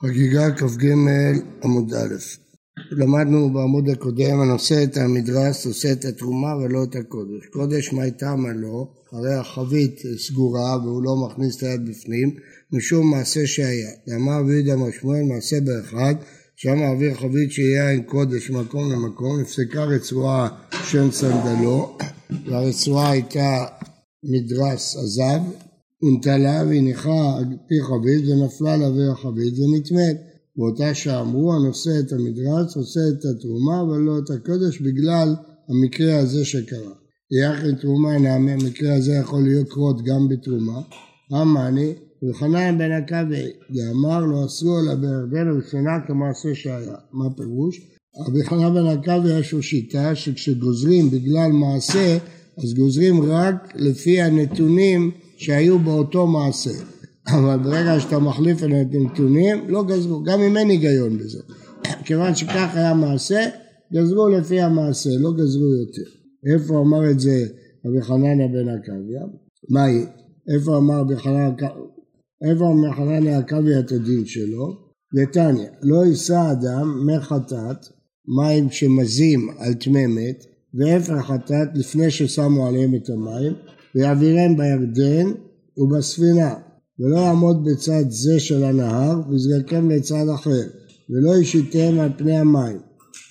חגיגה כ"ג עמוד א'. למדנו בעמוד הקודם הנושא את המדרס עושה את התרומה ולא את הקודש. קודש מה איתם הלא? הרי החבית סגורה והוא לא מכניס את היד בפנים משום מעשה שהיה. ואמר רבי יהודה מר שמואל מעשה באחד שם מעביר חבית שהייה עם קודש ממקום למקום נפסקה רצועה של סנדלו והרצועה הייתה מדרס עזב ונטלה והניחה על פי חבית ונפלה לעבר החבית ונטמאת. באותה שעה אמרו הנושא את המדרץ עושה את התרומה ולא את הקודש בגלל המקרה הזה שקרה. יחד תרומה נעמה, המקרה הזה יכול לקרות גם בתרומה. אמני, וחנן בן עכבי, ואמר לא אסרו אלא בירדן ובשנה כמעשה שהיה. מה פירוש? רבי חנן בן עכבי יש לו שיטה שכשגוזרים בגלל מעשה אז גוזרים רק לפי הנתונים שהיו באותו מעשה. אבל ברגע שאתה מחליף את הנתונים, לא גזרו, גם אם אין היגיון בזה. כיוון שכך היה מעשה, גזרו לפי המעשה, לא גזרו יותר. איפה אמר את זה רבי חנניה בן עקביה? מהי? איפה אמר רבי חנניה עקביה את הדין שלו? נתניה, לא יישא אדם מי חטאת, מים שמזים על טמא מת, ואפר חטאת לפני ששמו עליהם את המים, ויעבירם בירדן ובספינה, ולא יעמוד בצד זה של הנהר, ויזרקם לצד אחר, ולא ישיתם על פני המים,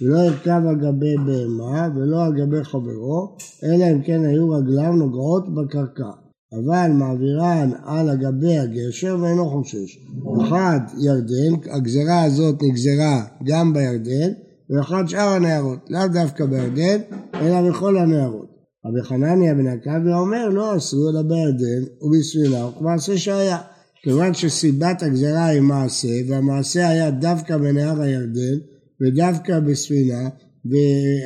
ולא ירכב על גבי בהמה, ולא על גבי חברו, אלא אם כן היו רגליו נוגעות בקרקע. אבל מעבירן על הגבי הגשר ואינו חושש. אחד ירדן, הגזרה הזאת נגזרה גם בירדן, ואחד שאר הנערות, לאו דווקא בירדן, אלא בכל הנערות. רבי חנניה בן עקביה אומר לא אסרו אלא בירדן ובספינה וכמעשה שהיה. כיוון שסיבת הגזרה היא מעשה והמעשה היה דווקא בנהר הירדן ודווקא בספינה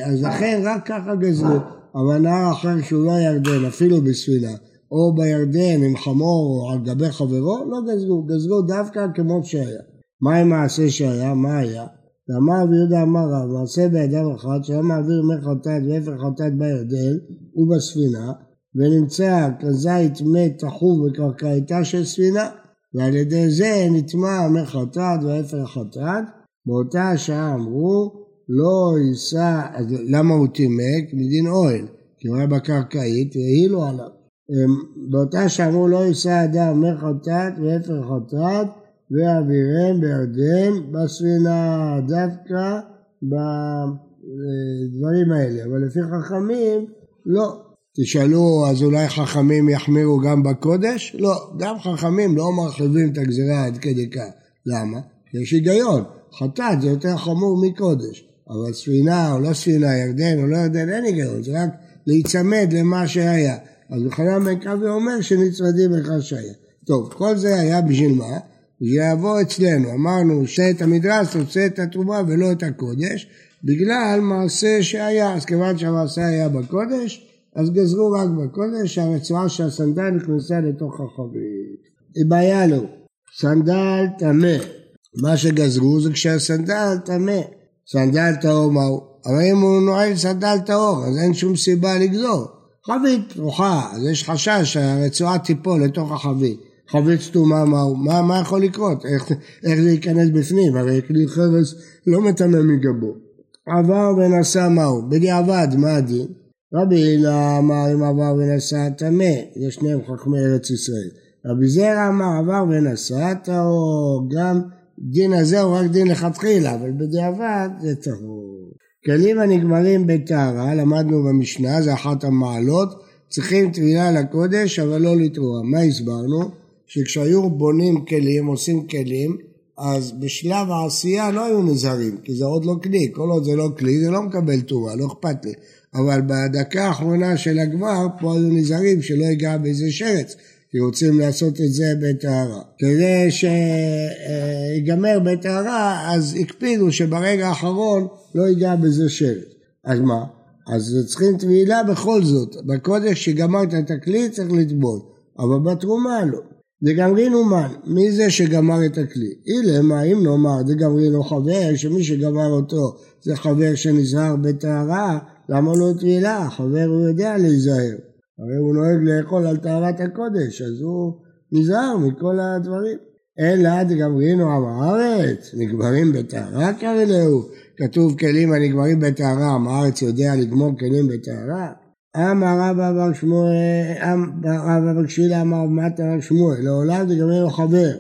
אז לכן רק ככה גזרו אבל נהר אחר שהוא לא ירדן אפילו בספינה או בירדן עם חמור או על גבי חברו לא גזרו, גזרו דווקא כמו שהיה. מה עם מעשה שהיה? מה היה? ואמר רבי יהודה אמר רב, מעשה בידם אחד שהיה מעביר מי חטאת ואפר חטאת בירדן ובספינה, ונמצא כזית מת תחוב בקרקעיתה של ספינה, ועל ידי זה נטמע מי חטאת ואפר חטאת, באותה השעה אמרו לא יישא, למה הוא טימק? מדין אוהל, כי הוא היה בקרקעית והעילו עליו. באותה שעה אמרו לא יישא אדם מי חטאת ואפר חטאת ואבירם בירדן בספינה, דווקא בדברים האלה, אבל לפי חכמים לא. תשאלו, אז אולי חכמים יחמירו גם בקודש? לא, גם חכמים לא מרחיבים את הגזירה עד כדי כך. למה? יש היגיון, חטאת זה יותר חמור מקודש, אבל ספינה או לא ספינה, ירדן או לא ירדן, אין היגיון, זה רק להיצמד למה שהיה. אז בכלל בן קווי אומר שנצמדים לכך שהיה. טוב, כל זה היה בשביל מה? יבוא אצלנו, אמרנו שאת המדרס רוצה את התרומה ולא את הקודש, בגלל מעשה שהיה, אז כיוון שהמעשה היה בקודש, אז גזרו רק בקודש, שהרצועה של הסנדל נכנסה לתוך החבית. בעיה לו, סנדל טמא, מה שגזרו זה כשהסנדל טמא, סנדל טהור מהו? הרי אם הוא נועל סנדל טהור, אז אין שום סיבה לגזור. חבית פרוחה, אז יש חשש שהרצועה תיפול לתוך החבית. חבית סתומה מהו? מה, מה יכול לקרות? איך, איך זה ייכנס בפנים? הרי כלי חרס לא מטמא מגבו. עבר ונשא מהו? בדיעבד, מה הדין? רבי הילה אמר אם עבר ונשא טמא, יש שניהם חכמי ארץ ישראל. רבי זרע אמר עבר ונשא טהור, גם דין הזה הוא רק דין לכתחילה, אבל בדיעבד זה טהור. כלים הנגמרים בטהרה, למדנו במשנה, זה אחת המעלות, צריכים טבילה לקודש אבל לא לתרוע. מה הסברנו? שכשהיו בונים כלים, עושים כלים, אז בשלב העשייה לא היו נזהרים, כי זה עוד לא כלי, כל עוד זה לא כלי זה לא מקבל טובה, לא אכפת לי. אבל בדקה האחרונה של הגמר, פה היו נזהרים שלא ייגע באיזה שרץ, כי רוצים לעשות את זה בטהרה. כדי שיגמר בטהרה, אז הקפידו שברגע האחרון לא ייגע בזה שרץ. אז מה? אז צריכים טבילה בכל זאת. בקודש שגמרת את הכלי צריך לטבול, אבל בתרומה לא. דגמרין אומן, מי זה שגמר את הכלי? אילמה, אם נאמר דגמרין הוא חבר, שמי שגמר אותו זה חבר שנזהר בטהרה, למה לא טבילה? חבר הוא יודע להיזהר. הרי הוא נוהג לאכול על טהרת הקודש, אז הוא נזהר מכל הדברים. אלא דגמרינו עם הארץ, נגמרים בטהרה קרלהו. כתוב כלים הנגמרים בטהרה, עם הארץ יודע לגמור כלים בטהרה? אמר רבא בר שמואל, רבא בר קשילה אמר מטה בר שמואל, לעולם דגמרינו חבר.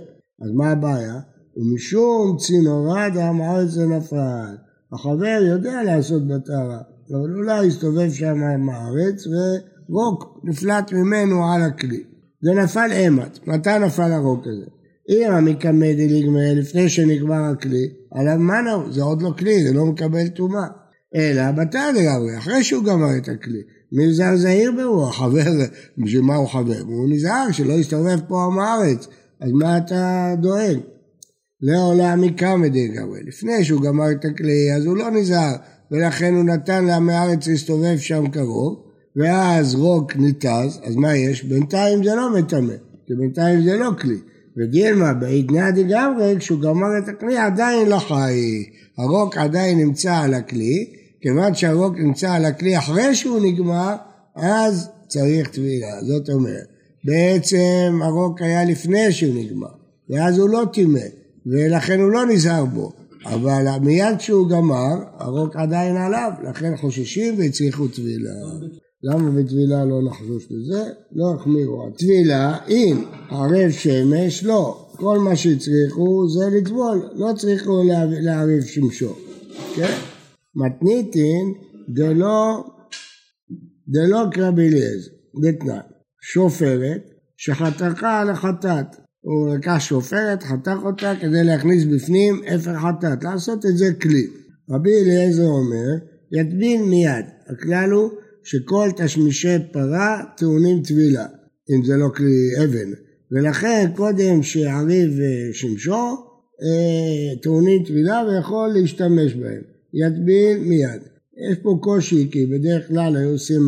אז מה הבעיה? ומשום צינורה דם הארץ זה נפל. החבר יודע לעשות בטהרה, אבל אולי יסתובב שם עם הארץ ורוק נפלט ממנו על הכלי. זה נפל אימת. מתי נפל הרוק הזה? אם המקמא דליגמא לפני שנגמר הכלי, עליו מנו, זה עוד לא כלי, זה לא מקבל טומאה. אלא בתא לגמרי, אחרי שהוא גמר את הכלי. מי נזהר זהיר ברוח, חבר, בשביל מה הוא חבר? הוא נזהר שלא יסתובב פה עם הארץ, אז מה אתה דואג? לעולם מקמא דגמרי, לפני שהוא גמר את הכלי, אז הוא לא נזהר, ולכן הוא נתן לעמי הארץ להסתובב שם קרוב, ואז רוק ניתז, אז מה יש? בינתיים זה לא מטמא, כי בינתיים זה לא כלי. ודילמה בעידנא דגמרי, כשהוא גמר את הכלי עדיין לא חי. הרוק עדיין נמצא על הכלי, כיוון שהרוק נמצא על הכלי אחרי שהוא נגמר, אז צריך טבילה. זאת אומרת, בעצם הרוק היה לפני שהוא נגמר, ואז הוא לא טימא, ולכן הוא לא נזהר בו. אבל מיד כשהוא גמר, הרוק עדיין עליו, לכן חוששים והצליחו טבילה. למה בטבילה לא לחשוש לזה? לא החמירו. טבילה, אם ערב שמש, לא. כל מה שהצריכו זה לטבול, לא צריכו לערב שמשו. כן? מתניתין דלא, דלא קרבי אליעזר, דתנן. שופרת שחתכה על החטאת. הוא לקח שופרת, חתך אותה כדי להכניס בפנים אפר חטאת, לעשות את זה כלי. רבי אליעזר אומר, יטבין מיד. הכלל הוא שכל תשמישי פרה טעונים טבילה, אם זה לא כלי אבן. ולכן קודם שעריב שמשו, אה, טעונים טבילה ויכול להשתמש בהם. יטביל מיד. יש פה קושי כי בדרך כלל היו עושים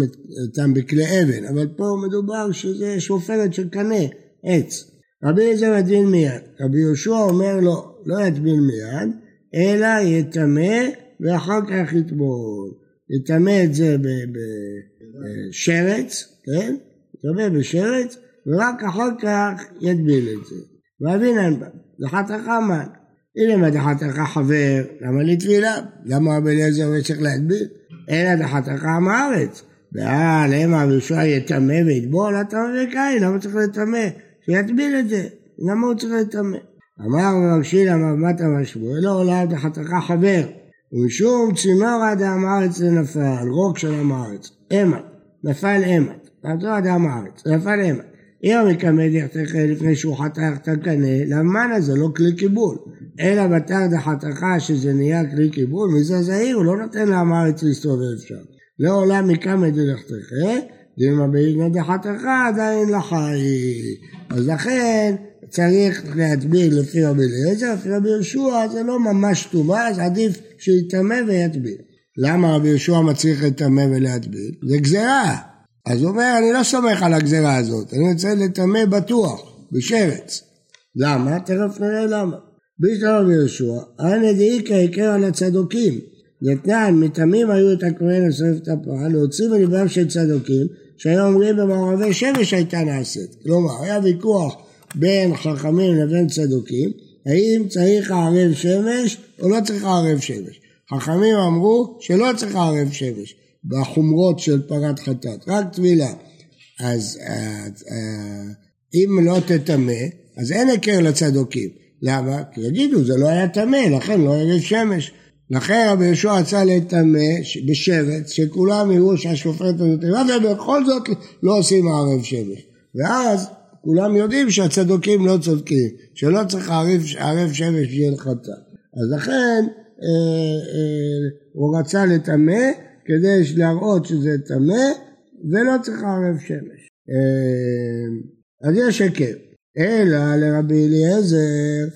אותם בכלי אבן, אבל פה מדובר שזה שופרת של קנה, עץ. רבי אליעזר יטביל מיד. רבי יהושע אומר לו, לא יטביל מיד, אלא יטמא ואחר כך יטבול. יטמא את זה בשרץ, כן? יטמא בשרץ, ורק אחר כך יטביל את זה. ואבינן בה, דחתך מן. הנה מה דחתך חבר, למה לטבילה? למה רבי אליעזר לא צריך להטביל? אלא דחתך עם הארץ. ועל המה וישוע יטמא ויטבול, אתה אומר קין, למה צריך לטמא? שיטביל את זה, למה הוא צריך לטמא? אמר רב שילה אמר מטה משמואל, לא עולה דחתך חבר. ומשום צינור אדם הארץ זה נפל, רוק של עם הארץ, אמת, נפל אמת, נפל אדם הארץ, נפל אמת. אם המקמא דחתך לפני שהוא חתך את הקנה, למען הזה לא כלי קיבול, אלא בתר דחתך שזה נהיה כלי קיבול, מי זה זהיר, הוא לא נותן לעם הארץ להסתובב שם. לעולם מקמא דחתך, דילמה בעיגנא דחתך עדיין לחי. אז לכן צריך להטביל לפי רבי אליעזר, לפי רבי יהושע זה לא ממש טומאה, אז עדיף שיטמא ויטביל. למה רבי יהושע מצליח לטמא ולהטביל? זה גזירה. אז הוא אומר, אני לא סומך על הגזירה הזאת, אני רוצה לטמא בטוח, בשרץ. למה? תכף נראה למה. בישלום יהושע, אנא דאיכא יקר על הצדוקים. דתנן, מטמאים היו את הכהן לשרף את הפרה, להוציא מלבם של צדוקים, שהיו אומרים במערבי שמש הייתה נעשית. כלומר, היה ויכוח בין חכמים לבין צדוקים, האם צריך ערב שמש או לא צריך ערב שמש. חכמים אמרו שלא צריך ערב שמש בחומרות של פרת חטאת, רק טבילה. אז אה, אה, אם לא תטמא, אז אין היכר לצדוקים. למה? כי יגידו, זה לא היה טמא, לכן לא ערב שמש. לכן רבי יהושע רצה לטמא בשרץ, שכולם יראו שהשופט הזאת טמא, ובכל זאת לא עושים ערב שמש. ואז כולם יודעים שהצדוקים לא צודקים, שלא צריך ערב, ערב שמש בשביל חטא. אז לכן אה, אה, הוא רצה לטמא כדי להראות שזה טמא ולא צריך ערב שמש. אה, אז יש היכר. אלא לרבי אליעזר,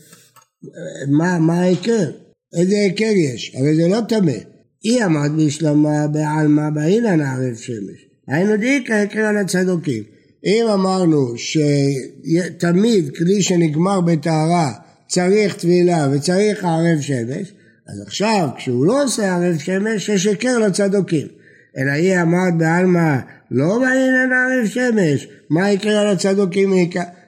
מה, מה ההיכר? איזה היכר יש? הרי זה לא טמא. אי עמד בשלמה בעלמא באילן ערב שמש. היינו דיקה היכר על הצדוקים. אם אמרנו שתמיד כלי שנגמר בטהרה צריך טבילה וצריך ערב שמש, אז עכשיו כשהוא לא עושה ערב שמש יש היכר לצדוקים. אלא היא אמרת בעלמא לא בעניין ערב שמש, מה יקרה לצדוקים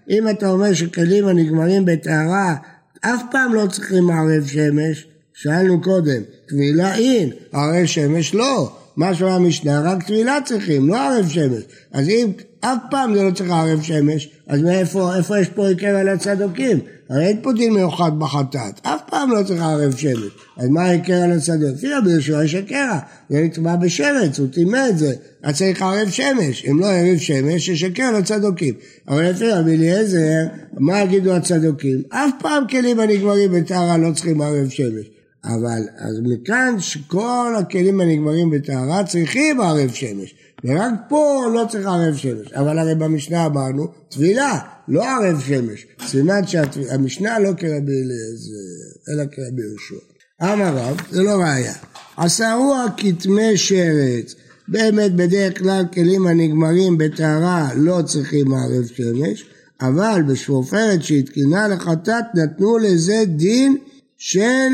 אם אתה אומר שכלים הנגמרים בטהרה אף פעם לא צריכים מערב שמש, שאלנו קודם, טבילה אין, ערב שמש לא. מה שאומר המשנה, רק טבילה צריכים, לא ערב שמש. אז אם אף פעם זה לא צריך ערב שמש, אז מאיפה איפה יש פה עיקר על הצדוקים? הרי אין פה דין מיוחד בחטאת, אף פעם לא צריך ערב שמש. אז מה העיקר על הצדוק? לפי רבי יהושע יש הקרע, זה נטמע בשרץ, הוא טימא את זה, אז צריך ערב שמש, אם לא ערב שמש, יש הקרע לצדוקים. אבל לפי רבי אליעזר, מה יגידו הצדוקים? אף פעם כלים הנגמרים בטהרה לא צריכים ערב שמש. אבל אז מכאן שכל הכלים הנגמרים בטהרה צריכים ערב שמש, ורק פה לא צריך ערב שמש. אבל הרי במשנה אמרנו, טבילה, לא ערב שמש. סימן שהמשנה לא כרבי אליעזר, אלא כרבי יהושע. אמר רב, זה לא ראייה. עשרו הכתמי שרץ. באמת בדרך כלל כלים הנגמרים בטהרה לא צריכים ערב שמש, אבל בשפופרת שהתקינה לחטאת נתנו לזה דין של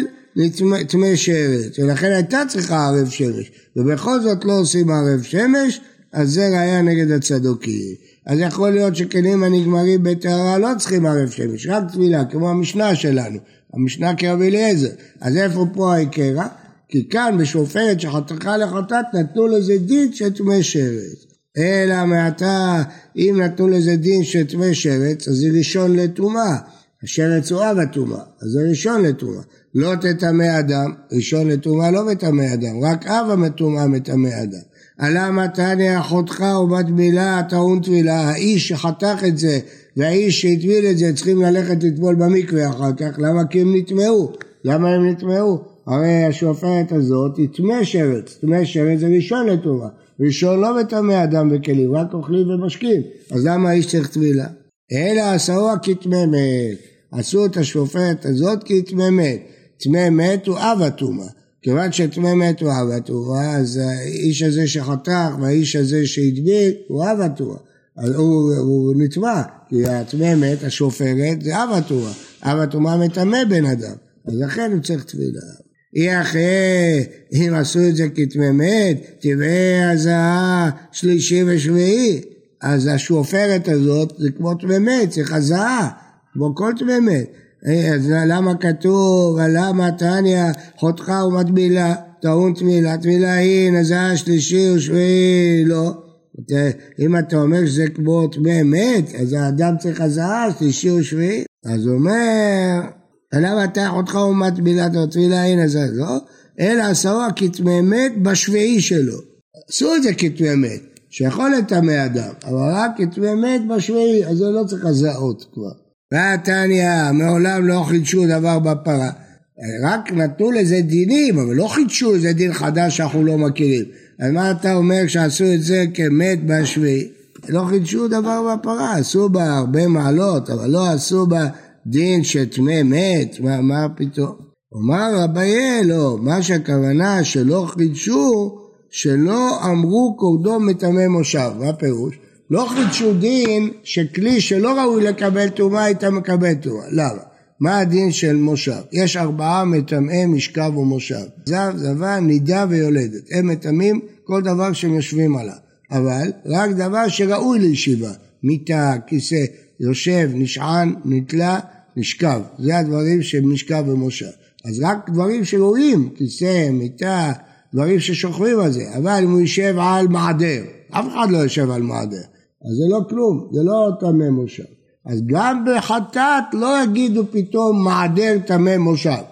טמא שרץ, ולכן הייתה צריכה ערב שמש, ובכל זאת לא עושים ערב שמש, אז זה ראיה נגד הצדוקים. אז יכול להיות שכלים הנגמרים בטהרה לא צריכים ערב שמש, רק טבילה, כמו המשנה שלנו, המשנה כרבי אליעזר. אז איפה פה העיקרה? כי כאן בשופרת שחתכה לחטאת נתנו לזה דין של טמא שרץ. אלא מעתה אם נתנו לזה דין של טמא שרץ, אז זה ראשון לטומאה. השרץ הוא אב הטומאה, אז זה ראשון לטומאה. לא תטמא אדם, ראשון לטומאה לא מטמא אדם, רק אב המטומאה מטמא אדם. עלה מתניה אחותך ומטבילה טעון טבילה, האיש שחתך את זה והאיש שהטביל את זה צריכים ללכת לטבול במקווה אחר כך, למה? כי הם נטמעו. למה הם נטמעו? הרי השופרת הזאת היא טמא שרץ, טמא שרץ זה ראשון לטומאה, ראשון לא מטמא אדם בכלים, רק אוכלים ומשקים, אז למה האיש צריך טבילה? אלא עשרוה כטמא מת, עשו את השופרת הזאת כטמא מת, טמא מת הוא אב הטומאה. כיוון שטמא מת הוא אב הטומאה, אז האיש הזה שחתך והאיש הזה שהדביק הוא אב הטומאה. אז הוא, הוא נטמע, כי הטמא מת, השופרת, זה אב הטומאה. אב הטומאה מטמא בן אדם, אז לכן הוא צריך טבילה. אי אחרי, אם עשו את זה כטמא מת, טבעי הזעה שלישי ושביעי. אז השופרת הזאת זה כמו טמא מת, צריך הזעה, כמו כל טמא מת. אה, אז למה כתוב, למה תניא חותך ומטבילה, טעון טבילה, טבילה היא נזעה שלישי ושביעי, לא. אם אתה אומר שזה כמו טמא מת, אז האדם צריך הזעה, שלישי ושביעי. אז הוא אומר, למה אתה חותך ומטבילה, טבילה היא נזעה, לא? אלא עשרה כטמא מת בשביעי שלו. עשו את זה כטמא מת, שיכול לטמא אדם, אבל רק כטמא מת בשביעי, אז זה לא צריך הזעות כבר. והתניא, מעולם לא חידשו דבר בפרה. רק נתנו לזה דינים, אבל לא חידשו איזה דין חדש שאנחנו לא מכירים. אז מה אתה אומר שעשו את זה כמת בשביעי? לא חידשו דבר בפרה, עשו בה הרבה מעלות, אבל לא עשו בה דין שטמא מת, מה, מה פתאום? אומר רביי, לא, מה שהכוונה שלא חידשו, שלא אמרו כורדו מטמא מושב, מה פירוש? לא חידשו דין שכלי שלא ראוי לקבל טומאה הייתה מקבל טומאה. למה? מה הדין של מושב? יש ארבעה מטמאי משכב ומושב. זב, זבה, נידה ויולדת. הם מטמאים כל דבר שהם יושבים עליו. אבל רק דבר שראוי לישיבה. מיטה, כיסא, יושב, נשען, נתלה, נשכב. זה הדברים של משכב ומושב. אז רק דברים שראויים, כיסא, מיטה, דברים ששוכבים על זה. אבל אם הוא יושב על מעדר, אף אחד לא יושב על מעדר. אז זה לא כלום, זה לא טמא מושב. אז גם בחטאת לא יגידו פתאום מעדר טמא מושב.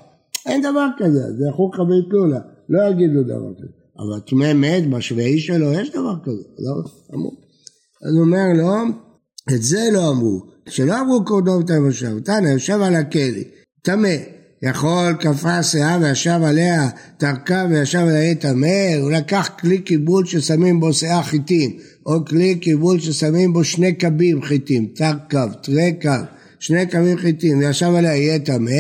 אין דבר כזה, זה חוק חבי תלולה, לא יגידו דבר כזה. אבל טמא מת בשביעי שלו, יש דבר כזה, לא אמרו. אז הוא אומר לו, את זה לא אמרו, שלא אמרו קורדום טמא מושב, תנא יושב על הכלי, טמא. יכול כפה שאה וישב עליה, תרקה וישב עליה טמא, הוא לקח כלי קיבול ששמים בו שאה חיטים, או כלי קיבול ששמים בו שני קבים חיטים, תר קו, תרי קו, שני קבים חיטים, וישב עליה יהיה טמא,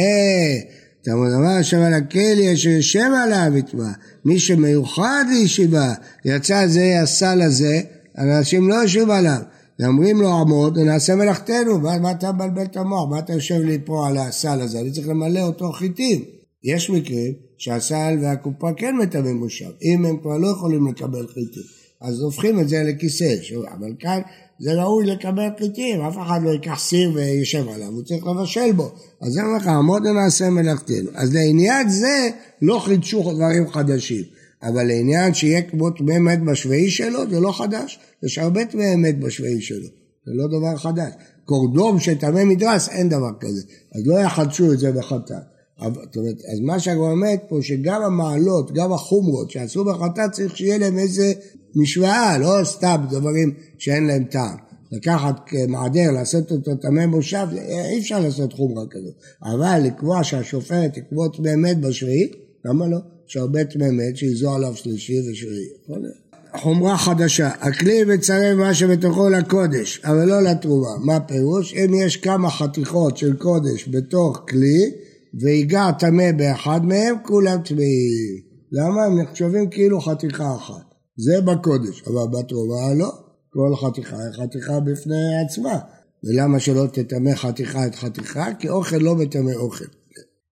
תלמוד אמר ישב על הכלי אשר יושב עליו יטמע, מי שמיוחד לישיבה, יצא זה הסל הזה, אנשים לא יושבים עליו. ואומרים לו עמוד ונעשה מלאכתנו, ואז מה אתה מבלבל את המוח? מה אתה יושב לי פה על הסל הזה? אני צריך למלא אותו חיטים. יש מקרים שהסל והקופה כן מטמאים מושב, אם הם כבר לא יכולים לקבל חיטים. אז הופכים את זה לכיסא, אבל כאן זה ראוי לקבל פליטים, אף אחד לא ייקח סיר וישב עליו, הוא צריך לבשל בו. אז אומר לך, עמוד ונעשה מלאכתנו. אז לעניין זה לא חידשו דברים חדשים, אבל לעניין שיהיה כמו טמא מת בשביעי שלו, זה לא חדש. יש הרבה טמא מת בשביעי שלו, זה לא דבר חדש. קורדום שטמא מדרס, אין דבר כזה. אז לא יחדשו את זה בחטאת. זאת אומרת, אז מה שהגמרא אומרת פה, שגם המעלות, גם החומרות שעשו בחטאת, צריך שיהיה להם איזה משוואה, לא סתם דברים שאין להם טעם. לקחת מעדר, לעשות אותו טמא מושב, אי אפשר לעשות חומרה כזאת. אבל לקבוע שהשופט יקבוץ באמת בשביעי, למה לא? יש הרבה טמא מת שיזו עליו שלישי ושביעי. חומרה חדשה, הכלי מצרף מה שבתוכו לקודש, אבל לא לתרומה. מה פירוש? אם יש כמה חתיכות של קודש בתוך כלי, ויגע טמא באחד מהם, כולם טמאים. למה? הם נחשבים כאילו חתיכה אחת. זה בקודש, אבל בתרומה לא. כל חתיכה היא חתיכה בפני עצמה. ולמה שלא תטמא חתיכה את חתיכה? כי אוכל לא מטמא אוכל.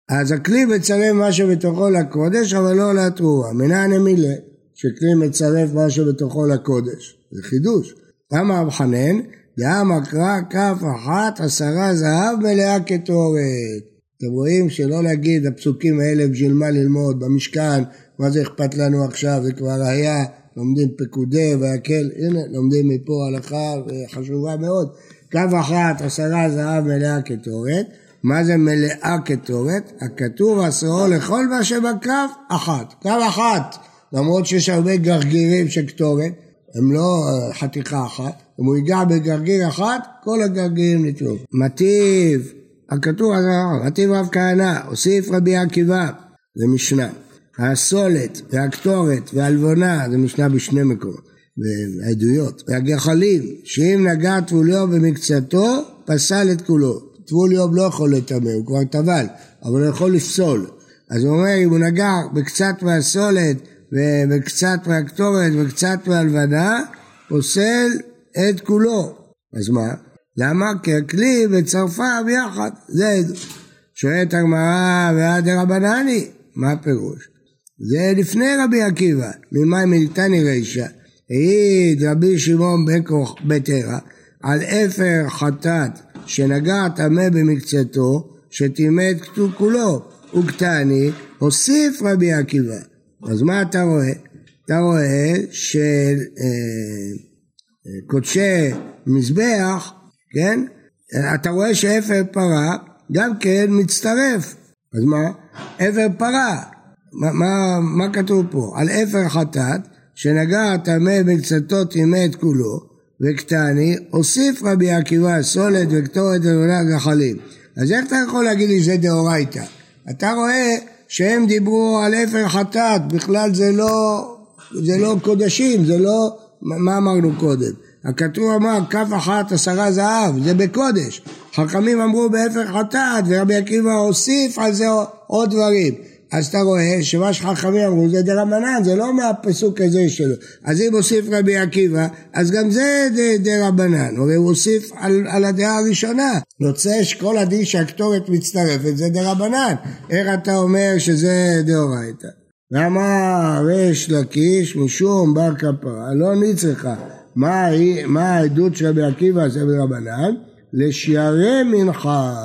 אז הכלי מצרף מה שבתוכו לקודש, אבל לא לתרומה. מנהנה מילה, שכלי מצרף מה שבתוכו לקודש. זה חידוש. למה המחנן? דאמר קרא כף אחת עשרה זהב מלאה כתורת. אתם רואים שלא להגיד הפסוקים האלה בשביל מה ללמוד במשכן, מה זה אכפת לנו עכשיו, זה כבר היה, לומדים פקודי והקל, הנה לומדים מפה הלכה חשובה מאוד. קו אחת עשרה זהב מלאה כתורת, מה זה מלאה כתורת? הכתוב עשרו לכל מה שבקו אחת, קו אחת, למרות שיש הרבה גרגירים של קטורת, הם לא אה, חתיכה אחת, אם הוא ייגע בגרגיר אחת, כל הגרגירים נתלו. מטיב הכתוב על רטיב רב כהנא, הוסיף רבי עקיבא, זה משנה. הסולת והקטורת והלבונה, זה משנה בשני מקומות, והעדויות, והגחלים, שאם נגע טבוליו במקצתו, פסל את כולו. טבוליו לא יכול לטמא, הוא כבר טבל, אבל הוא יכול לפסול. אז הוא אומר, אם הוא נגע בקצת מהסולת, וקצת מהקטורת, וקצת מהלבנה, פוסל את כולו. אז מה? למה? כי הכלי וצרפה ביחד, זה. שואלת הגמרא ועד רבנני, מה הפירוש? זה לפני רבי עקיבא, ממאי מילתני רישא. העיד רבי שמעון בן בטרה על אפר חטאת שנגע טמא במקצתו, שטימא את כולו, וקטני, הוסיף רבי עקיבא. אז מה אתה רואה? אתה רואה שקודשי אה, מזבח כן? אתה רואה שאפר פרה גם כן מצטרף. אז מה? אפר פרה. מה, מה, מה כתוב פה? על אפר חטאת, שנגע טמא בקצתו טימא את כולו, וקטני, הוסיף רבי עקיבא סולת וקטורת ולונה גחלים. אז איך אתה יכול להגיד לי שזה דאורייתא? אתה רואה שהם דיברו על אפר חטאת, בכלל זה לא, זה לא קודשים, זה לא, מה אמרנו קודם? הכתוב אמר כף אחת עשרה זהב, זה בקודש. חכמים אמרו באפר חטאת ורבי עקיבא הוסיף על זה עוד דברים. אז אתה רואה שמה שחכמים אמרו זה דרבנן, זה לא מהפסוק הזה שלו. אז אם הוסיף רבי עקיבא, אז גם זה דרבנן, הרי הוא הוסיף על, על הדעה הראשונה. יוצא שכל הדין שהקטורת מצטרפת זה דרבנן. איך אתה אומר שזה דאורייתא? למה ריש לקיש משום בר כפרה לא נצרכה מה, מה העדות של רבי עקיבא זה ברבנן? לשיירי מנחה.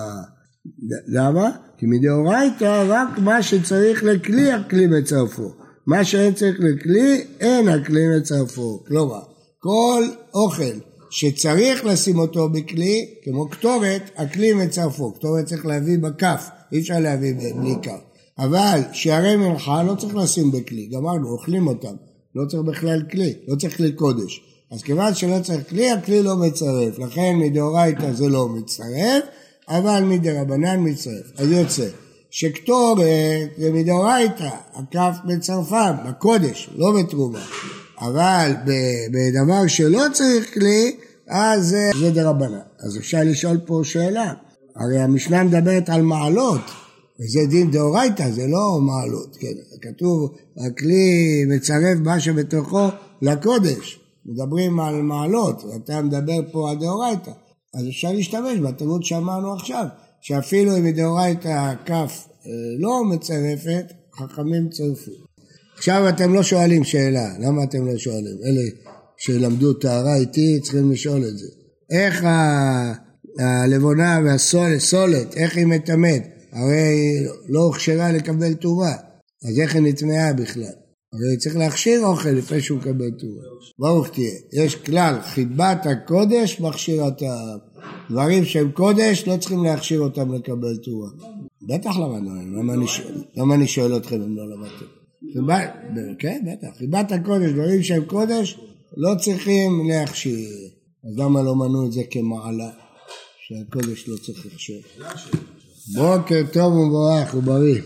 למה? כי מדאורייתא רק מה שצריך לכלי הכלי מצרפו. מה שאין צריך לכלי אין הכלי מצרפו. כלומר, כל אוכל שצריך לשים אותו בכלי, כמו קטורת, הכלי מצרפו. קטורת צריך להביא בכף, אי אפשר להביא בלי כף. אבל שערי מנחה לא צריך לשים בכלי, גמרנו, אוכלים אותם. לא צריך בכלל כלי, לא צריך כלי קודש. אז כיוון שלא צריך כלי, הכלי לא מצרף. לכן מדאורייתא זה לא מצטרף, אבל מדרבנן מצטרף. אז יוצא שקטורת זה מדאורייתא, הכף מצרפם, בקודש, לא בתרומה. אבל בדבר שלא צריך כלי, אז זה דרבנן. אז אפשר לשאול פה שאלה. הרי המשנה מדברת על מעלות, וזה דין דאורייתא, זה לא מעלות. כן, כתוב, הכלי מצרף מה שבתוכו לקודש. מדברים על מעלות, ואתה מדבר פה על דאורייתא, אז אפשר להשתמש בתירוץ שאמרנו עכשיו, שאפילו אם מדאורייתא הכף אה, לא מצרפת, חכמים צרפו. עכשיו אתם לא שואלים שאלה, למה אתם לא שואלים? אלה שלמדו טהרה איתי, צריכים לשאול את זה. איך הלבונה והסולת, סולת, איך היא מטמאת? הרי לא הוכשרה לקבל טומאה, אז איך היא נטמעה בכלל? הרי צריך להכשיר אוכל לפני שהוא מקבל טומאה. ברוך תהיה. יש כלל, חיבת הקודש מכשירת העם. דברים שהם קודש, לא צריכים להכשיר אותם לקבל טומאה. בטח למדנו, אני, למה אני שואל אתכם אם לא למדתם? כן, בטח. חיבת הקודש, דברים שהם קודש, לא צריכים להכשיר. אז למה לא מנו את זה כמעלה? שהקודש לא צריך להכשיר. בוקר טוב ומבורך ובריא.